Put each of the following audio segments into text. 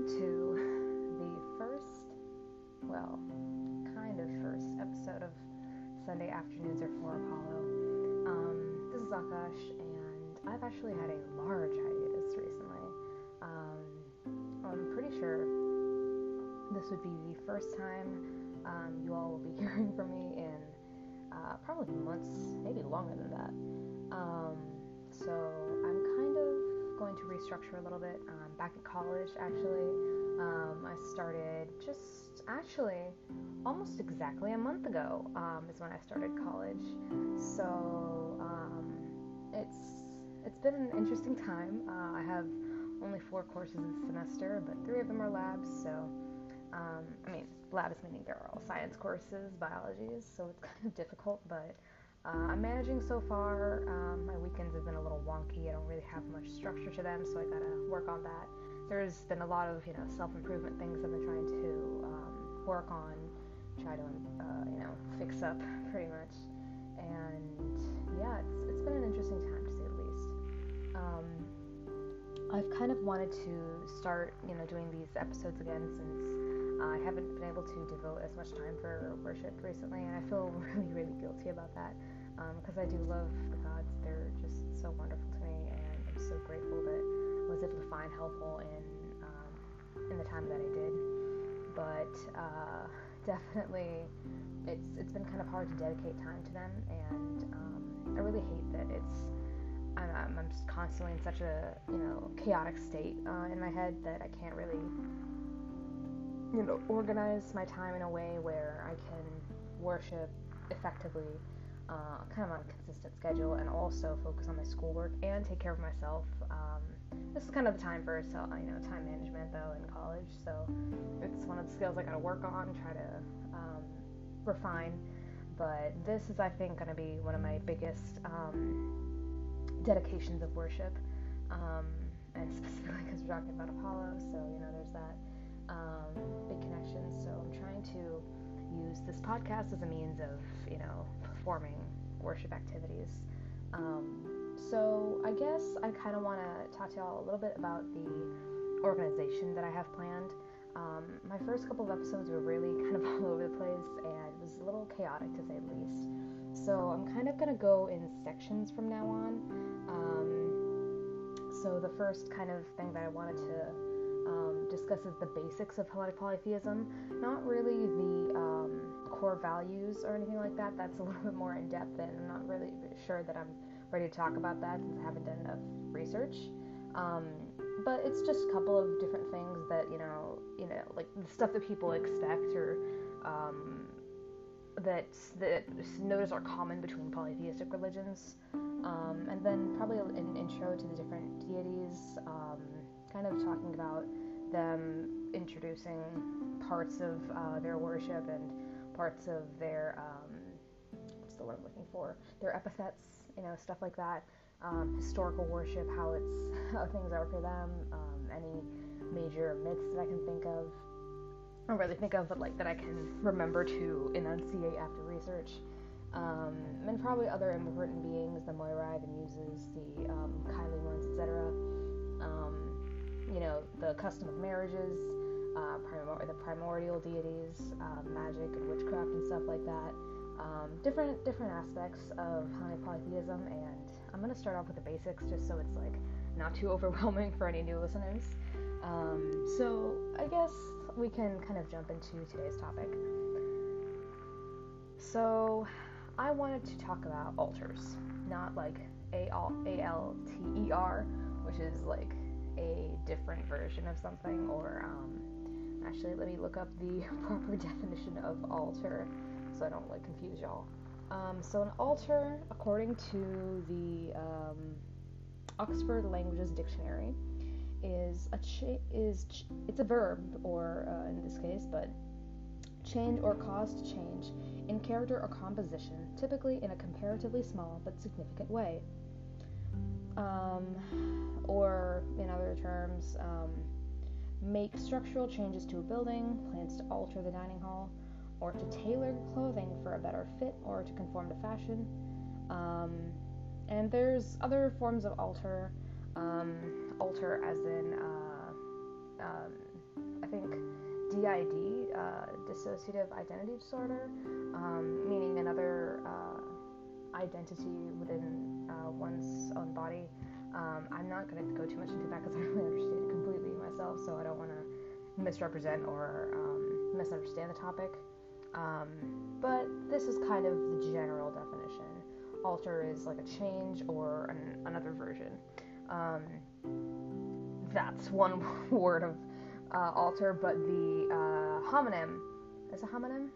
welcome to the first, well, kind of first episode of Sunday Afternoons are for Apollo. Um, this is Akash, and I've actually had a large hiatus recently. Um, I'm pretty sure this would be the first time um, you all will be hearing from me in uh, probably months, maybe longer than that. Um, so to restructure a little bit. Um, back at college, actually, um, I started just actually almost exactly a month ago um, is when I started college. So um, it's it's been an interesting time. Uh, I have only four courses this semester, but three of them are labs. So um, I mean, labs meaning they're all science courses, biologies, so it's kind of difficult, but uh, I'm managing so far. Um, my weekends have been a little wonky. I don't really have much structure to them, so I gotta work on that. There's been a lot of you know self-improvement things I've been trying to um, work on, try to uh, you know fix up pretty much, and yeah, it's it's been an interesting time to say the least. Um, I've kind of wanted to start you know doing these episodes again since I haven't been able to devote as much time for worship recently, and I feel really, really guilty about that because um, I do love the gods. They're just so wonderful to me, and I'm so grateful that I was able to find HelPol in um, in the time that I did. But uh, definitely, it's it's been kind of hard to dedicate time to them, and um, I really hate that it's. I'm, I'm just constantly in such a you know chaotic state uh, in my head that I can't really you know, organize my time in a way where I can worship effectively, uh, kind of on a consistent schedule, and also focus on my schoolwork and take care of myself. Um, this is kind of the time for you know time management though in college, so it's one of the skills I got to work on, try to um, refine. But this is, I think, going to be one of my biggest um, dedications of worship, um, and specifically because we're talking about Apollo, so you know there's that um, big connections. So I'm trying to use this podcast as a means of, you know, performing worship activities. Um, so I guess I kind of want to talk to y'all a little bit about the organization that I have planned. Um, my first couple of episodes were really kind of all over the place and it was a little chaotic to say the least. So I'm kind of going to go in sections from now on. Um, so the first kind of thing that I wanted to um, discusses the basics of Hellenic polytheism, not really the um, core values or anything like that. That's a little bit more in depth, and I'm not really sure that I'm ready to talk about that since I haven't done enough research. Um, but it's just a couple of different things that you know, you know, like the stuff that people expect or um, that that notice are common between polytheistic religions, um, and then probably an intro to the different deities um, kind of talking about them introducing parts of uh, their worship and parts of their um, what's the word I'm looking for? Their epithets, you know, stuff like that. Um, historical worship, how it's how things are for them. Um, any major myths that I can think of, don't really think of, but like that I can remember to enunciate after research. Um, and probably other important beings, the Moirai, the Muses, the um, Kylie ones, etc. Um, you know, the custom of marriages, uh, primor- the primordial deities, uh, magic and witchcraft and stuff like that. Um, different different aspects of polytheism, and I'm gonna start off with the basics just so it's like not too overwhelming for any new listeners. Um, so I guess we can kind of jump into today's topic. So I wanted to talk about altars, not like A L T E R, which is like a different version of something, or um, actually, let me look up the proper definition of altar so I don't like confuse y'all. Um, so an altar, according to the um, Oxford Languages Dictionary, is a is ch- it's a verb, or uh, in this case, but change or cause to change in character or composition, typically in a comparatively small but significant way. Um, or in other terms, um, make structural changes to a building, plans to alter the dining hall, or to tailor clothing for a better fit or to conform to fashion. Um, and there's other forms of alter, um, alter as in uh, um, I think DID, uh, dissociative identity disorder, um, meaning another uh, identity within uh, one's own body. Um, I'm not going to go too much into that because I don't really understand it completely myself, so I don't want to misrepresent or um, misunderstand the topic. Um, but this is kind of the general definition. Alter is like a change or an, another version. Um, that's one word of uh, alter, but the uh, homonym is a homonym.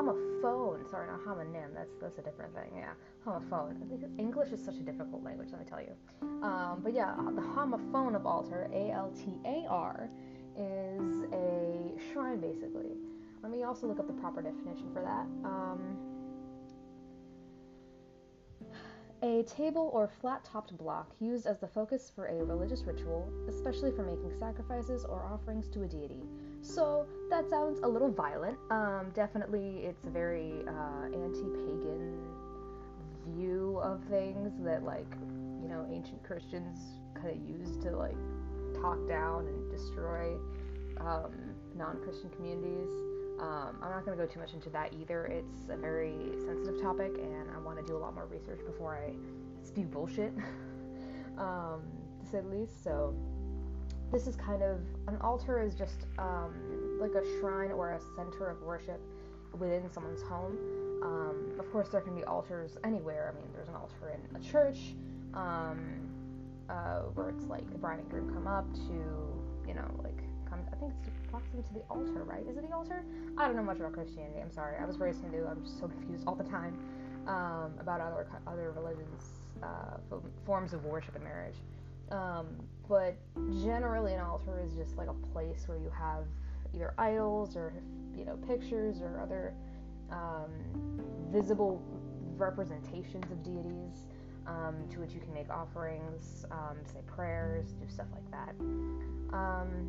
Homophone, sorry, not homonym. That's that's a different thing. Yeah, homophone. English is such a difficult language. Let me tell you. Um, but yeah, the homophone of altar, A L T A R, is a shrine basically. Let me also look up the proper definition for that. Um, a table or flat topped block used as the focus for a religious ritual, especially for making sacrifices or offerings to a deity. So that sounds a little violent. Um, definitely, it's a very uh, anti pagan view of things that, like, you know, ancient Christians kind of used to, like, talk down and destroy um, non Christian communities. Um, I'm not going to go too much into that either. It's a very sensitive topic, and I want to do a lot more research before I spew bullshit, um, to say the least. So, this is kind of an altar is just um, like a shrine or a center of worship within someone's home. Um, of course, there can be altars anywhere. I mean, there's an altar in a church um, uh, where it's like the bride and groom come up to, you know, like come. I think it's walks them to the altar, right? Is it the altar? I don't know much about Christianity. I'm sorry. I was raised Hindu. I'm just so confused all the time um, about other other religions, uh, forms of worship and marriage. But generally, an altar is just like a place where you have either idols or you know pictures or other um, visible representations of deities um, to which you can make offerings, um, say prayers, do stuff like that. Um,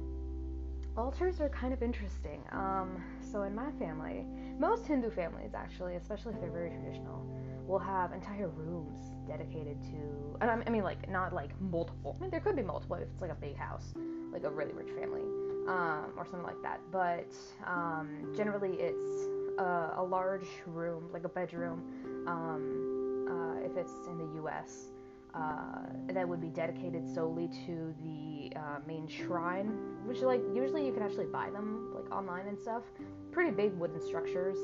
altars are kind of interesting. Um, so in my family, most Hindu families actually, especially if they're very traditional, will have entire rooms dedicated to. And I mean, like not like multiple. I mean, there could be multiple if it's like a big house, like a really rich family, um, or something like that. But um, generally, it's a, a, large room, like a bedroom. Um, uh, if it's in the U.S. Uh, that would be dedicated solely to the uh, main shrine, which like usually you can actually buy them like online and stuff. Pretty big wooden structures.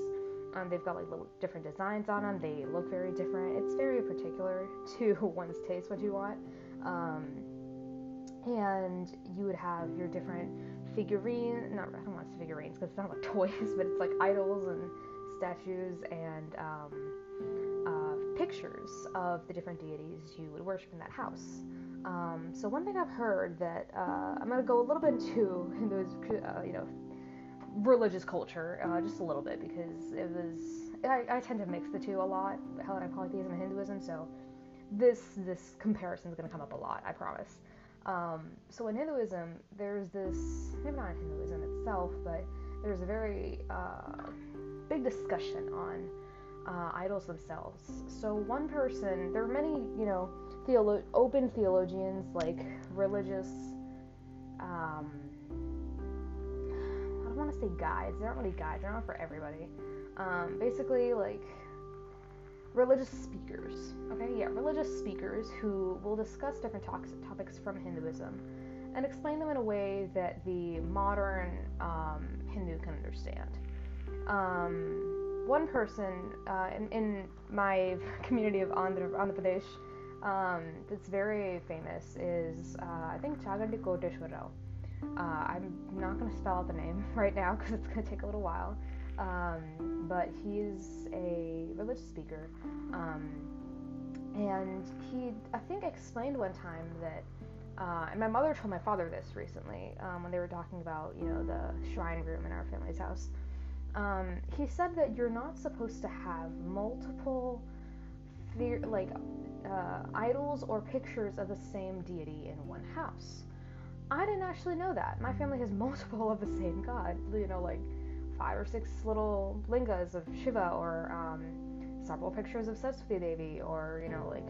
Um, they've got like little different designs on them. They look very different. It's very particular to one's taste what you want. Um, and you would have your different figurines. Not I don't want to say figurines because it's not like toys, but it's like idols and statues and um, pictures of the different deities you would worship in that house. Um, so one thing I've heard that uh, I'm going to go a little bit into Hindu's, uh, you know, religious culture, uh, just a little bit because it was I, I, tend to mix the two a lot, Hellenic polytheism and Hinduism. So this this comparison is going to come up a lot, I promise. Um, so in Hinduism, there's this maybe not in Hinduism itself, but there's a very uh, big discussion on uh, idols themselves. So one person, there are many, you know, theolo- open theologians like religious. Um, want to say guides. They're not really guides. They're not for everybody. Um, basically, like religious speakers. Okay, yeah, religious speakers who will discuss different topics from Hinduism and explain them in a way that the modern um, Hindu can understand. Um, one person uh, in, in, my community of Andhra, Andhra Pradesh um, that's very famous is uh, I think Chaganti Koteshwar uh, I'm not going to spell out the name right now because it's going to take a little while. Um, but he's a religious speaker. Um, and he, I think, explained one time that, uh, and my mother told my father this recently um, when they were talking about, you know, the shrine room in our family's house. Um, he said that you're not supposed to have multiple, like, uh, idols or pictures of the same deity in one house. I didn't actually know that. My family has multiple of the same god. You know, like five or six little lingas of Shiva, or um, several pictures of Saraswati Devi, or you know, like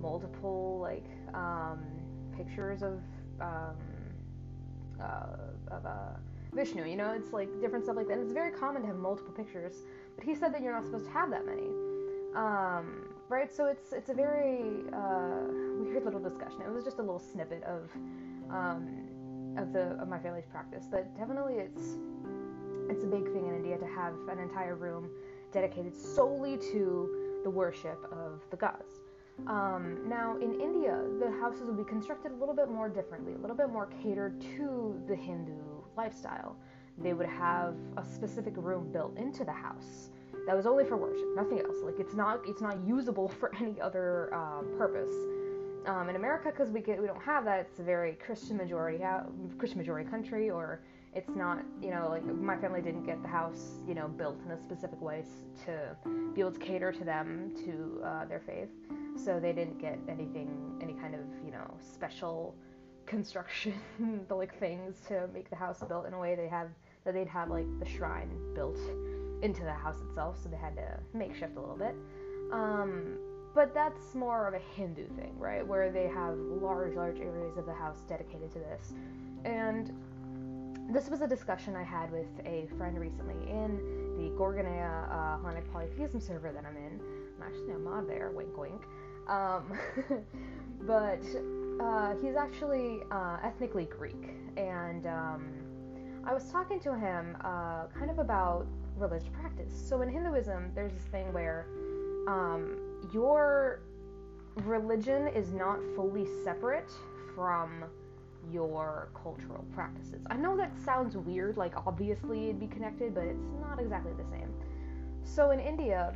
multiple like um, pictures of um, uh, of uh, Vishnu. You know, it's like different stuff like that. And it's very common to have multiple pictures, but he said that you're not supposed to have that many. Um, right? So it's it's a very uh, weird little discussion. It was just a little snippet of um, of the of my family's practice, but definitely it's it's a big thing in India to have an entire room dedicated solely to the worship of the gods. Um, now, in India, the houses would be constructed a little bit more differently, a little bit more catered to the Hindu lifestyle. They would have a specific room built into the house that was only for worship, nothing else. Like it's not it's not usable for any other um, purpose. Um, in America, because we get, we don't have that, it's a very Christian majority Christian majority country, or it's not you know like my family didn't get the house you know built in a specific way to be able to cater to them to uh, their faith, so they didn't get anything any kind of you know special construction the like things to make the house built in a way. They have that they'd have like the shrine built into the house itself, so they had to makeshift a little bit. Um, but that's more of a Hindu thing, right? Where they have large, large areas of the house dedicated to this. And this was a discussion I had with a friend recently in the Gorgonea uh, Polytheism server that I'm in. I'm actually a mod there, wink wink. Um, but uh, he's actually uh, ethnically Greek, and um, I was talking to him uh, kind of about religious practice. So in Hinduism, there's this thing where um, your religion is not fully separate from your cultural practices. I know that sounds weird, like obviously it'd be connected, but it's not exactly the same. So in India,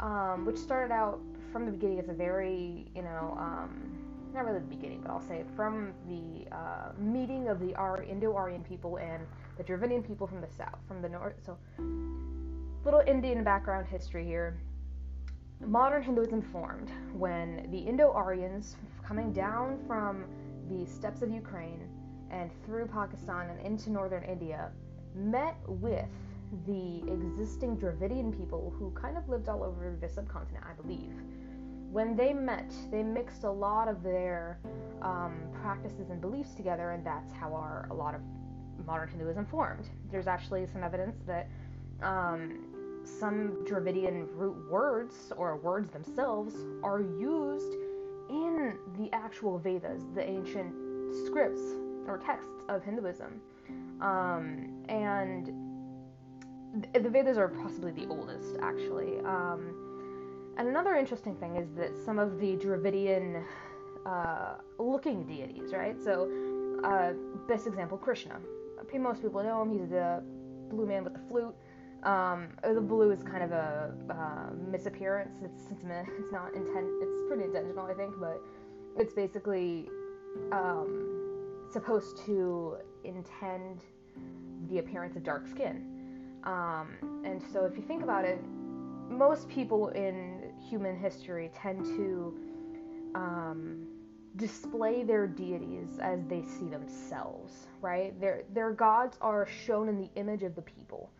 um, which started out from the beginning as a very, you know, um, not really the beginning, but I'll say from the uh, meeting of the Indo-Aryan people and the Dravidian people from the south, from the north. So, little Indian background history here. Modern Hinduism formed when the Indo-Aryans, coming down from the steppes of Ukraine and through Pakistan and into northern India, met with the existing Dravidian people who kind of lived all over the subcontinent, I believe. When they met, they mixed a lot of their um, practices and beliefs together, and that's how our a lot of modern Hinduism formed. There's actually some evidence that um, some Dravidian root words or words themselves are used in the actual Vedas, the ancient scripts or texts of Hinduism. Um, and the Vedas are possibly the oldest, actually. Um, and another interesting thing is that some of the Dravidian uh, looking deities, right? So, uh, best example, Krishna most people know him. He's the blue man with the flute. Um, the blue is kind of a uh, misappearance. It's it's, it's not intent. It's pretty intentional, I think, but it's basically um, supposed to intend the appearance of dark skin. Um, and so, if you think about it, most people in human history tend to um, display their deities as they see themselves, right? Their their gods are shown in the image of the people.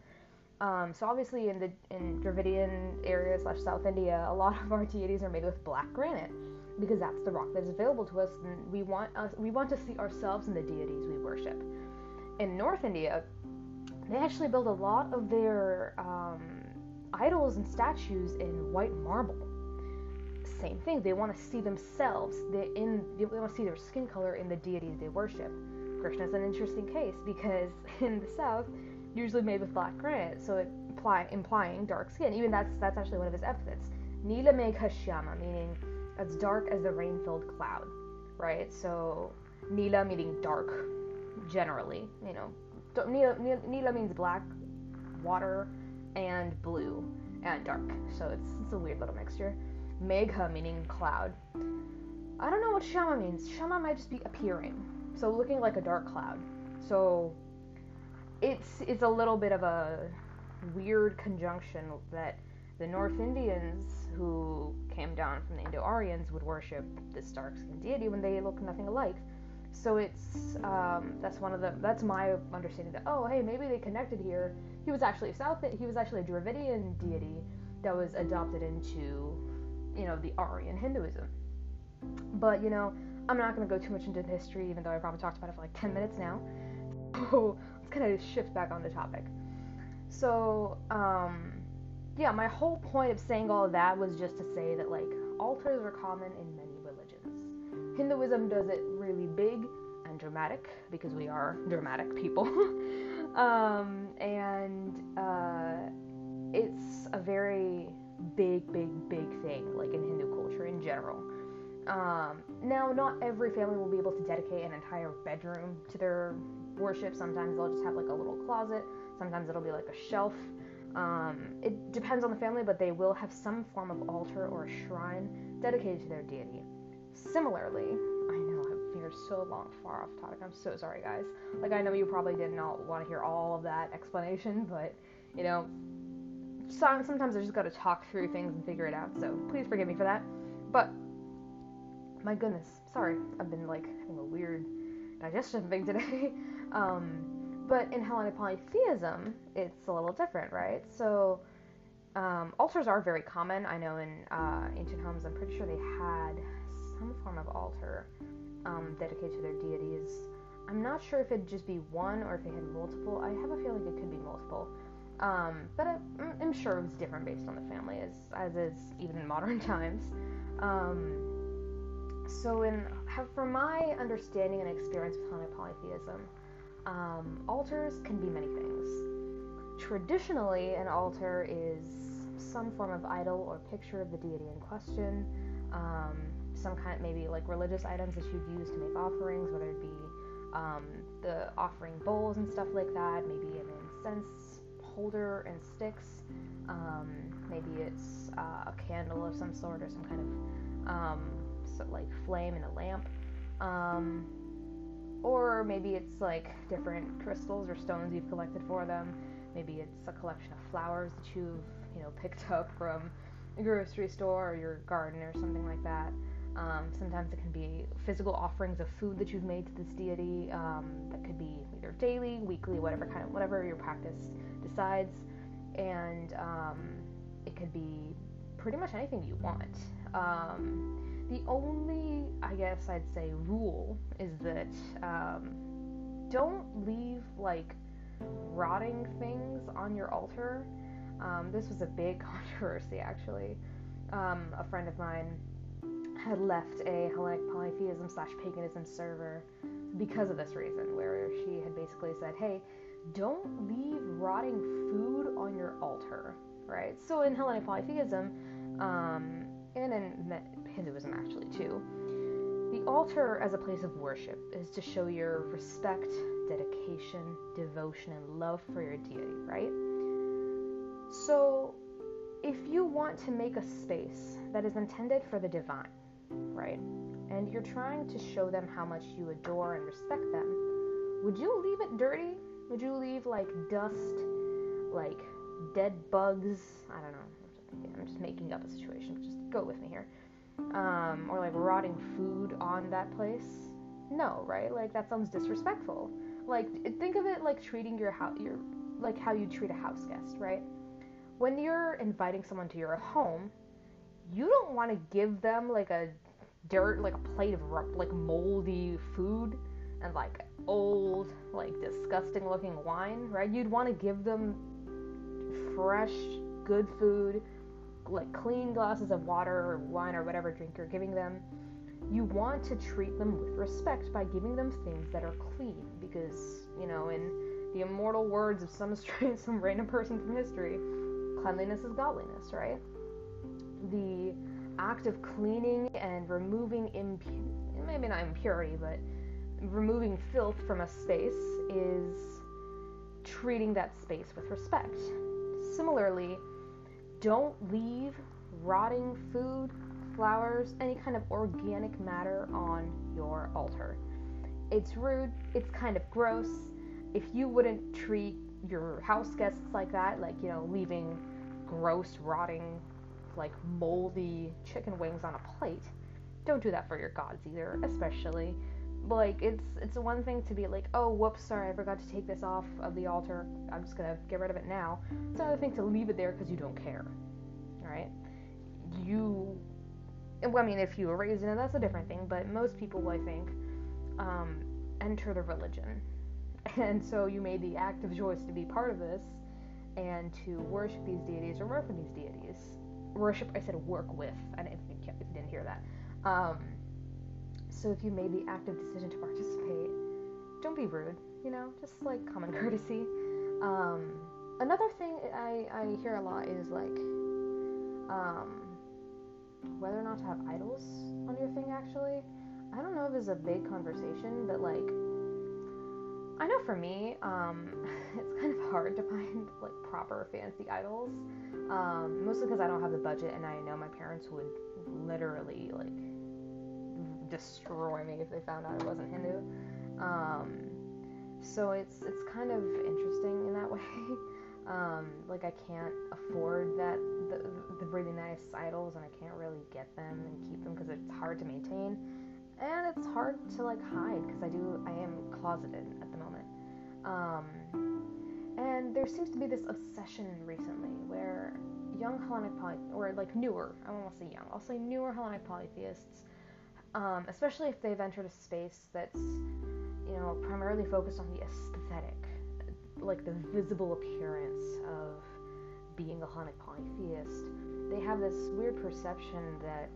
Um, so obviously, in the in Dravidian area slash South India, a lot of our deities are made with black granite because that's the rock that is available to us, and we want us we want to see ourselves in the deities we worship. In North India, they actually build a lot of their um, idols and statues in white marble same thing. They want to see themselves. In they want to see their skin color in the deities they worship. Krishna is an interesting case because in the south, usually made with black granite, so it imply, implying dark skin. Even that's that's actually one of his epithets. Nila Meghashyama, meaning as dark as the rain-filled cloud, right? So Nila meaning dark, generally. You know, Nila, Nila means black, water, and blue, and dark. So it's it's a weird little mixture. Megha meaning cloud. I don't know what Shama means. Shama might just be appearing, so looking like a dark cloud. So it's it's a little bit of a weird conjunction that the North Indians who came down from the Indo-Aryans would worship this dark-skinned deity when they look nothing alike. So it's um, that's one of the that's my understanding that oh hey maybe they connected here. He was actually a South he was actually a Dravidian deity that was adopted into you know, the Aryan Hinduism. But, you know, I'm not going to go too much into history, even though I probably talked about it for like 10 minutes now. Kind of shift back on the topic. So, um, yeah, my whole point of saying all of that was just to say that like altars are common in many religions. Hinduism does it really big and dramatic because we are dramatic people. um, and uh, it's a very big, big, big thing, like in Hindu culture in general. Um, now, not every family will be able to dedicate an entire bedroom to their worship. Sometimes they'll just have like a little closet. Sometimes it'll be like a shelf. Um, it depends on the family, but they will have some form of altar or a shrine dedicated to their deity. Similarly, I know I've veered so long far off topic. I'm so sorry, guys. Like I know you probably did not want to hear all of that explanation, but you know, sometimes I just got to talk through things and figure it out. So please forgive me for that. But my goodness, sorry, I've been like having a weird digestion thing today. Um, but in Hellenic polytheism, it's a little different, right? So um, altars are very common. I know in uh, ancient homes, I'm pretty sure they had some form of altar um, dedicated to their deities. I'm not sure if it'd just be one or if they had multiple. I have a feeling it could be multiple. Um, but I, am sure it was different based on the family, as, as is even in modern times. Um, so, in from my understanding and experience with Hellenic polytheism, um, altars can be many things. Traditionally, an altar is some form of idol or picture of the deity in question. Um, some kind, maybe like religious items that you'd use to make offerings, whether it be um, the offering bowls and stuff like that, maybe an incense holder and sticks. Um, maybe it's uh, a candle of some sort or some kind of um, so like flame in a lamp. Um, or maybe it's like different crystals or stones you've collected for them. Maybe it's a collection of flowers that you've you know picked up from a grocery store or your garden or something like that. Um, sometimes it can be physical offerings of food that you've made to this deity. Um, that could be either daily, weekly, whatever kind of whatever your practice decides, and um, it could be pretty much anything you want. The only, I guess I'd say, rule is that um, don't leave like rotting things on your altar. Um, this was a big controversy, actually. Um, a friend of mine had left a Hellenic polytheism slash paganism server because of this reason, where she had basically said, "Hey, don't leave rotting food on your altar, right? So in Hellenic polytheism, um, and in Hinduism actually too, the altar as a place of worship is to show your respect, dedication, devotion, and love for your deity, right? So if you want to make a space that is intended for the divine, right, and you're trying to show them how much you adore and respect them, would you leave it dirty would you leave like dust, like dead bugs? I don't know. I'm just making up a situation. Just go with me here. Um, or like rotting food on that place? No, right? Like that sounds disrespectful. Like think of it like treating your house, your like how you treat a house guest, right? When you're inviting someone to your home, you don't want to give them like a dirt, like a plate of like moldy food and like old, like disgusting looking wine, right? You'd want to give them fresh, good food, like clean glasses of water or wine or whatever drink you're giving them. You want to treat them with respect by giving them things that are clean because, you know, in the immortal words of some strange, some random person from history, cleanliness is godliness, right? The act of cleaning and removing impurity, maybe not impurity, but removing filth from a space is treating that space with respect. Similarly, don't leave rotting food, flowers, any kind of organic matter on your altar. It's rude, it's kind of gross. If you wouldn't treat your house guests like that, like, you know, leaving gross, rotting, like moldy chicken wings on a plate, don't do that for your gods either, especially like it's it's one thing to be like, oh whoops, sorry, I forgot to take this off of the altar. I'm just gonna get rid of it now. It's another thing to leave it there because you don't care. Right? You, I mean, if you were raised in it, that's a different thing. But most people, I think, um, enter the religion And so you made the active choice to be part of this and to worship these deities or work with these deities. Worship, I said work with. I didn't, didn't hear that. Um, so if you made the active decision to participate, don't be rude, you know, just like common courtesy. Um, another thing I, I hear a lot is like um, whether or not to have idols on your thing actually. I don't know if it's a big conversation, but like I know for me, um, it's kind of hard to find like proper fancy idols. Um, mostly because I don't have the budget, and I know my parents would literally like destroy me if they found out I wasn't Hindu. Um, so it's it's kind of interesting in that way. Um, like I can't afford that the, the really nice idols, and I can't really get them and keep them because it's hard to maintain, and it's hard to like hide because I do I am closeted at the moment. Um, and there seems to be this obsession recently where young Hellenic poly or like newer I won't say young I'll say newer Hellenic polytheists, um, especially if they've entered a space that's you know primarily focused on the aesthetic like the visible appearance of being a Hellenic polytheist, they have this weird perception that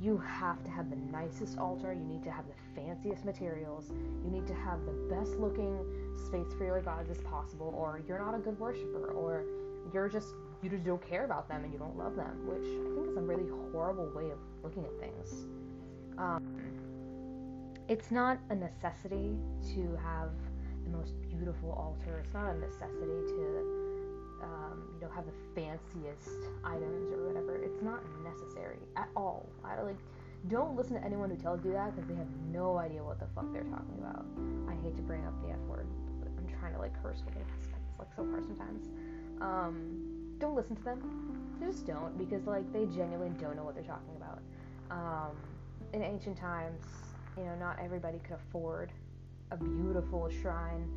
you have to have the nicest altar, you need to have the fanciest materials, you need to have the best looking space for your gods as possible, or you're not a good worshiper, or you're just you just don't care about them and you don't love them, which I think is a really horrible way of looking at things. Um, it's not a necessity to have the most beautiful altar. It's not a necessity to, um, you know, have the fanciest items or whatever. It's not necessary at all. I like don't listen to anyone who tells you that because they have no idea what the fuck they're talking about. I hate to bring up the F word, I'm trying to like curse with it. It's like so hard sometimes. Um, don't listen to them. Just don't because like they genuinely don't know what they're talking about. Um, in ancient times, you know, not everybody could afford a beautiful shrine,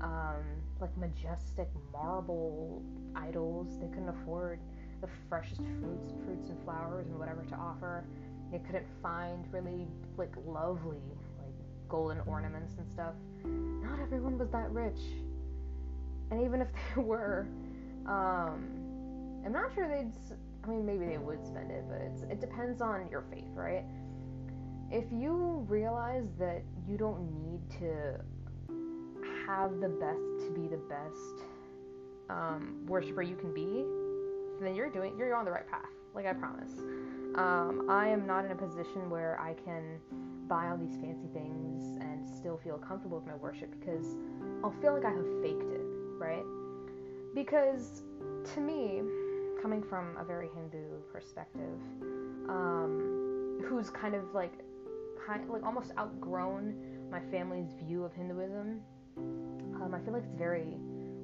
um, like majestic marble idols. They couldn't afford the freshest fruits, fruits and flowers and whatever to offer. They couldn't find really like lovely like golden ornaments and stuff. Not everyone was that rich, and even if they were, um, I'm not sure they'd. I mean, maybe they would spend it, but it depends on your faith, right? If you realize that you don't need to have the best to be the best um, worshiper you can be, then you're doing you're on the right path. Like I promise. Um, I am not in a position where I can buy all these fancy things and still feel comfortable with my worship because I'll feel like I have faked it, right? Because to me, coming from a very Hindu perspective, um, who's kind of like kind like almost outgrown my family's view of Hinduism. Um, I feel like it's very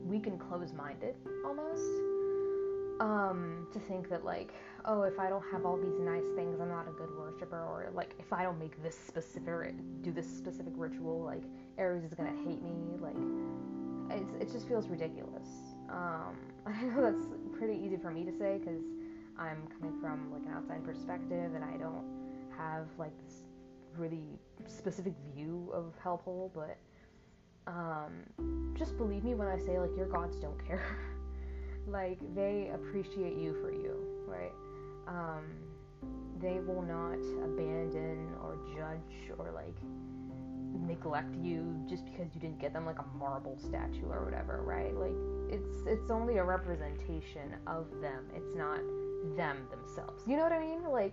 weak and closed-minded almost. Um, to think that like, oh, if I don't have all these nice things, I'm not a good worshiper, or like if I don't make this specific, do this specific ritual, like Ares is gonna hate me. Like, it's, it just feels ridiculous. Um, I know that's pretty easy for me to say because I'm coming from like an outside perspective, and I don't have like this really specific view of HelPol, but um, just believe me when I say like your gods don't care. like they appreciate you for you, right? Um, they will not abandon or judge or like neglect you just because you didn't get them like a marble statue or whatever, right? Like it's it's only a representation of them. It's not them themselves. You know what I mean? Like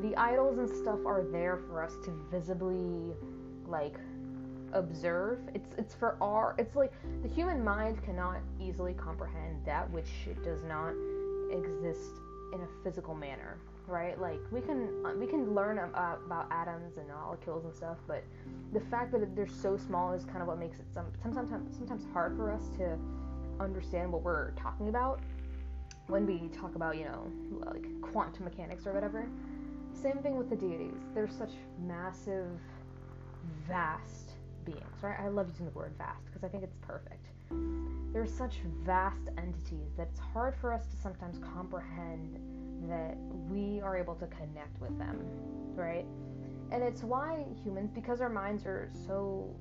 the idols and stuff are there for us to visibly like observe. It's it's for our it's like the human mind cannot easily comprehend that which does not exist in a physical manner right? Like we can we can learn about, about atoms and molecules and stuff but the fact that they're so small is kind of what makes it some sometimes sometimes hard for us to understand what we're talking about when we talk about you know like quantum mechanics or whatever same thing with the deities. They're such massive, vast beings, right? I love using the word vast because I think it's perfect. They're such vast entities that it's hard for us to sometimes comprehend that we are able to connect with them, right? And it's why humans, because our minds are so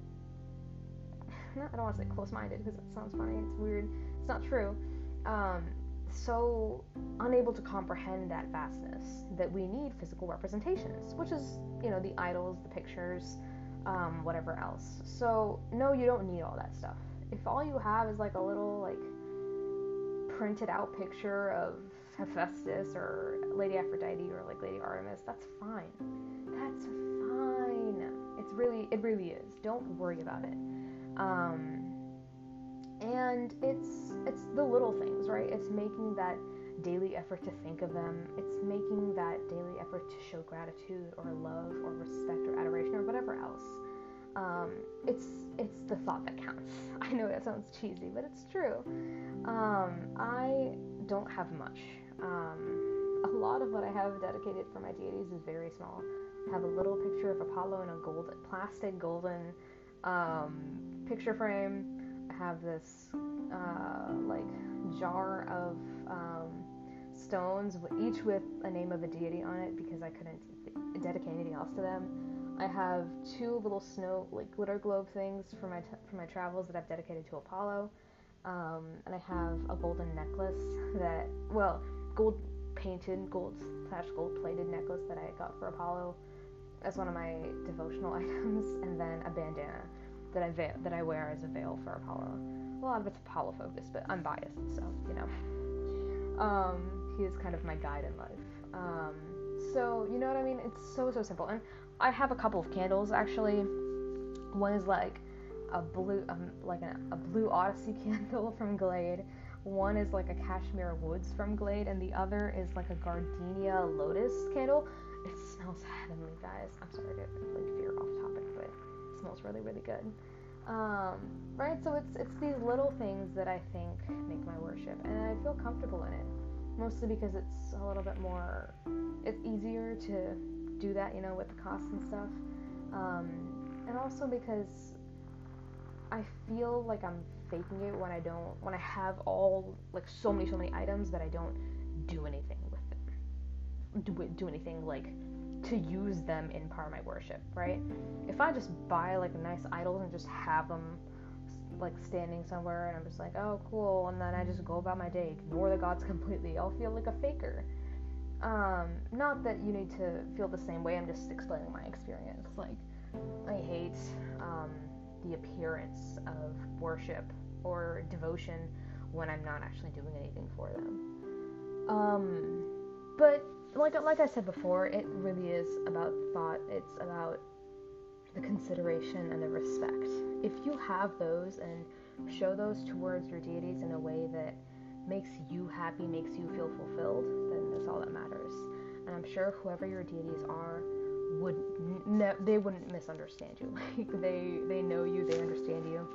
I don't want to say close-minded because that sounds funny. It's weird. It's not true. Um, so unable to comprehend that vastness that we need physical representations, which is you know the idols, the pictures, um, whatever else. So no, you don't need all that stuff. If all you have is like a little like printed out picture of Hephaestus or Lady Aphrodite or like Lady Artemis, that's fine. That's fine. It's really, it really is. Don't worry about it. Um, and it's it's the little things, right? It's making that daily effort to think of them. It's making that daily effort to show gratitude or love or respect or adoration or whatever else. Um, it's it's the thought that counts. I know that sounds cheesy, but it's true. Um, I don't have much. Um, a lot of what I have dedicated for my deities is very small. I have a little picture of Apollo in a gold, plastic golden um, picture frame. Have this uh, like jar of um, stones, each with a name of a deity on it because I couldn't dedicate anything else to them. I have two little snow like glitter globe things for my t- for my travels that I've dedicated to Apollo, um, and I have a golden necklace that well gold painted gold slash gold plated necklace that I got for Apollo as one of my devotional items, and then a bandana that I veil, that I wear as a veil for Apollo. A lot of it's Apollo focused, but I'm biased, so you know. Um, he is kind of my guide in life. Um, so you know what I mean? It's so so simple, and I have a couple of candles actually. One is like a blue, um, like a, a blue Odyssey candle from Glade. One is like a Cashmere Woods from Glade, and the other is like a Gardenia Lotus candle. It smells heavenly, guys. I'm sorry to like veer off topic, smells really, really good. Um, right? So it's it's these little things that I think make my worship, and I feel comfortable in it. Mostly because it's a little bit more, it's easier to do that, you know, with the costs and stuff. Um, and also because I feel like I'm faking it when I don't, when I have all, like, so many, so many items that I don't do anything with them. Do, do anything, like, to use them in part of my worship, right? If I just buy, like, nice idols and just have them, like, standing somewhere and I'm just like, oh, cool, and then I just go about my day, ignore the gods completely, I'll feel like a faker. Um, not that you need to feel the same way, I'm just explaining my experience. Like, I hate um, the appearance of worship or devotion when I'm not actually doing anything for them. Um, but like like I said before, it really is about thought. It's about the consideration and the respect. If you have those and show those towards your deities in a way that makes you happy, makes you feel fulfilled, then that's all that matters. And I'm sure whoever your deities are would ne- they wouldn't misunderstand you. Like they they know you, they understand you.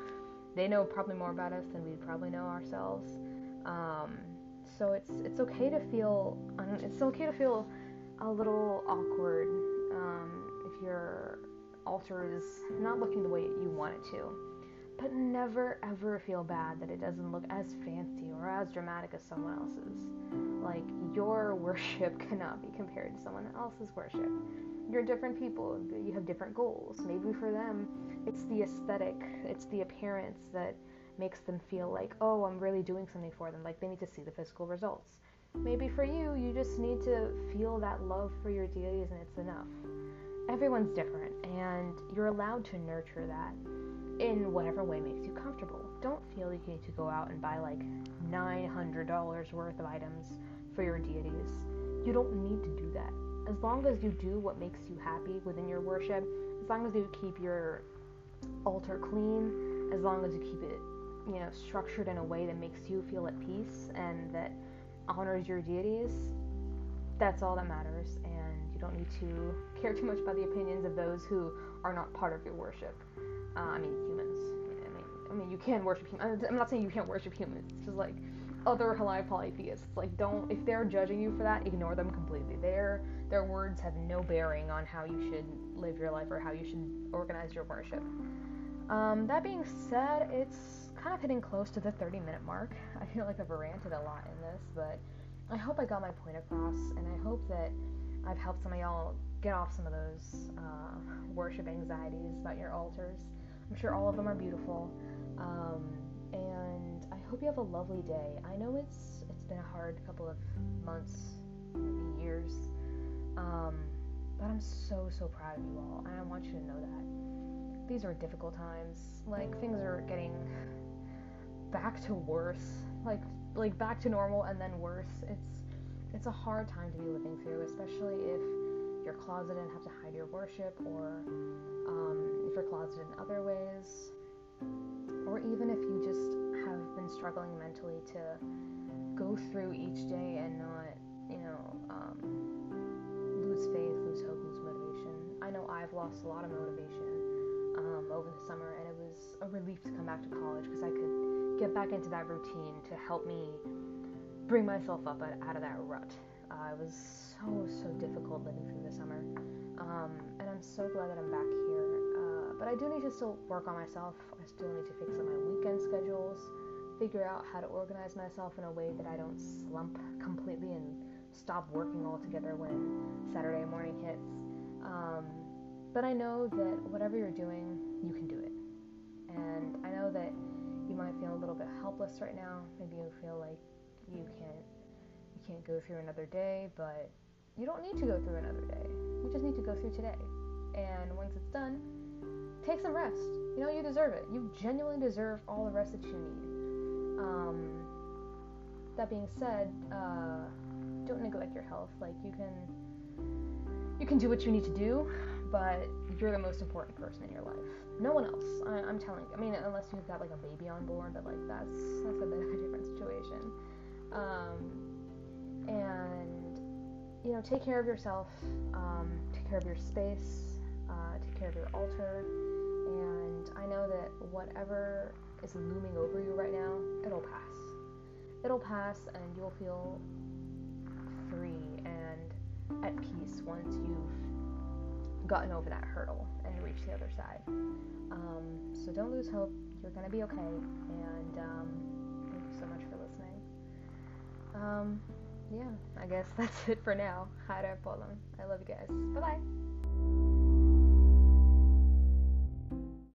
They know probably more about us than we probably know ourselves. Um, so it's it's okay to feel it's okay to feel a little awkward um, if your altar is not looking the way you want it to but never ever feel bad that it doesn't look as fancy or as dramatic as someone else's. Like, your worship cannot be compared to someone else's worship. You're different people, you have different goals. Maybe for them, it's the aesthetic, it's the appearance that makes them feel like, oh, I'm really doing something for them. Like, they need to see the physical results. Maybe for you, you just need to feel that love for your deities and it's enough. Everyone's different, and you're allowed to nurture that in whatever way makes you comfortable. Don't feel like you need to go out and buy like $900 worth of items for your deities. You don't need to do that. As long as you do what makes you happy within your worship, as long as you keep your altar clean, as long as you keep it, you know, structured in a way that makes you feel at peace and that honors your deities, that's all that matters. And you don't need to care too much about the opinions of those who are not part of your worship. Uh, I mean, humans. I mean, I mean, you can worship humans. I'm not saying you can't worship humans. It's just like other halal polytheists. Like, don't if they're judging you for that, ignore them completely. Their their words have no bearing on how you should live your life or how you should organize your worship. Um, that being said, it's kind of hitting close to the 30 minute mark. I feel like I've ranted a lot in this, but I hope I got my point across, and I hope that I've helped some of y'all get off some of those uh, worship anxieties about your altars. I'm sure all of them are beautiful. Um, and I hope you have a lovely day. I know it's it's been a hard couple of months, maybe years. Um, but I'm so so proud of you all, and I want you to know that these are difficult times. Like things are getting back to worse, like like back to normal and then worse. It's it's a hard time to be living through, especially if you're closeted and have to hide your worship, or um, if you're closeted in other ways, or even if you just have been struggling mentally to go through each day and not, you know, um, lose faith, lose hope, lose motivation. I know I've lost a lot of motivation um, over the summer, and it was a relief to come back to college because I could get back into that routine to help me bring myself up out of that rut. Uh, it was so so difficult living through the summer, um, and I'm so glad that I'm back here. Uh, but I do need to still work on myself. I still need to fix up my weekend schedules, figure out how to organize myself in a way that I don't slump completely and stop working altogether when Saturday morning hits. Um, but I know that whatever you're doing, you can do it. And I know that you might feel a little bit helpless right now. Maybe you feel like you can't you can't go through another day, but you don't need to go through another day. You just need to go through today. And once it's done, take some rest. You know, you deserve it. You genuinely deserve all the rest that you need. Um, that being said, uh, don't neglect your health. Like you can, you can do what you need to do, but you're the most important person in your life. No one else. I, am telling you. I mean, unless you've got like a baby on board, but like that's that's a bit of a different situation. Um, and you know, take care of yourself. Um, take care of your space. Uh, take care of your altar. And I know that whatever is looming over you right now, it'll pass. It'll pass, and you'll feel free and at peace once you've gotten over that hurdle and reached the other side. Um, so don't lose hope. You're gonna be okay. And um, thank you so much for listening. Um, yeah, I guess that's it for now. Hi, Apollon. I love you guys. Bye bye.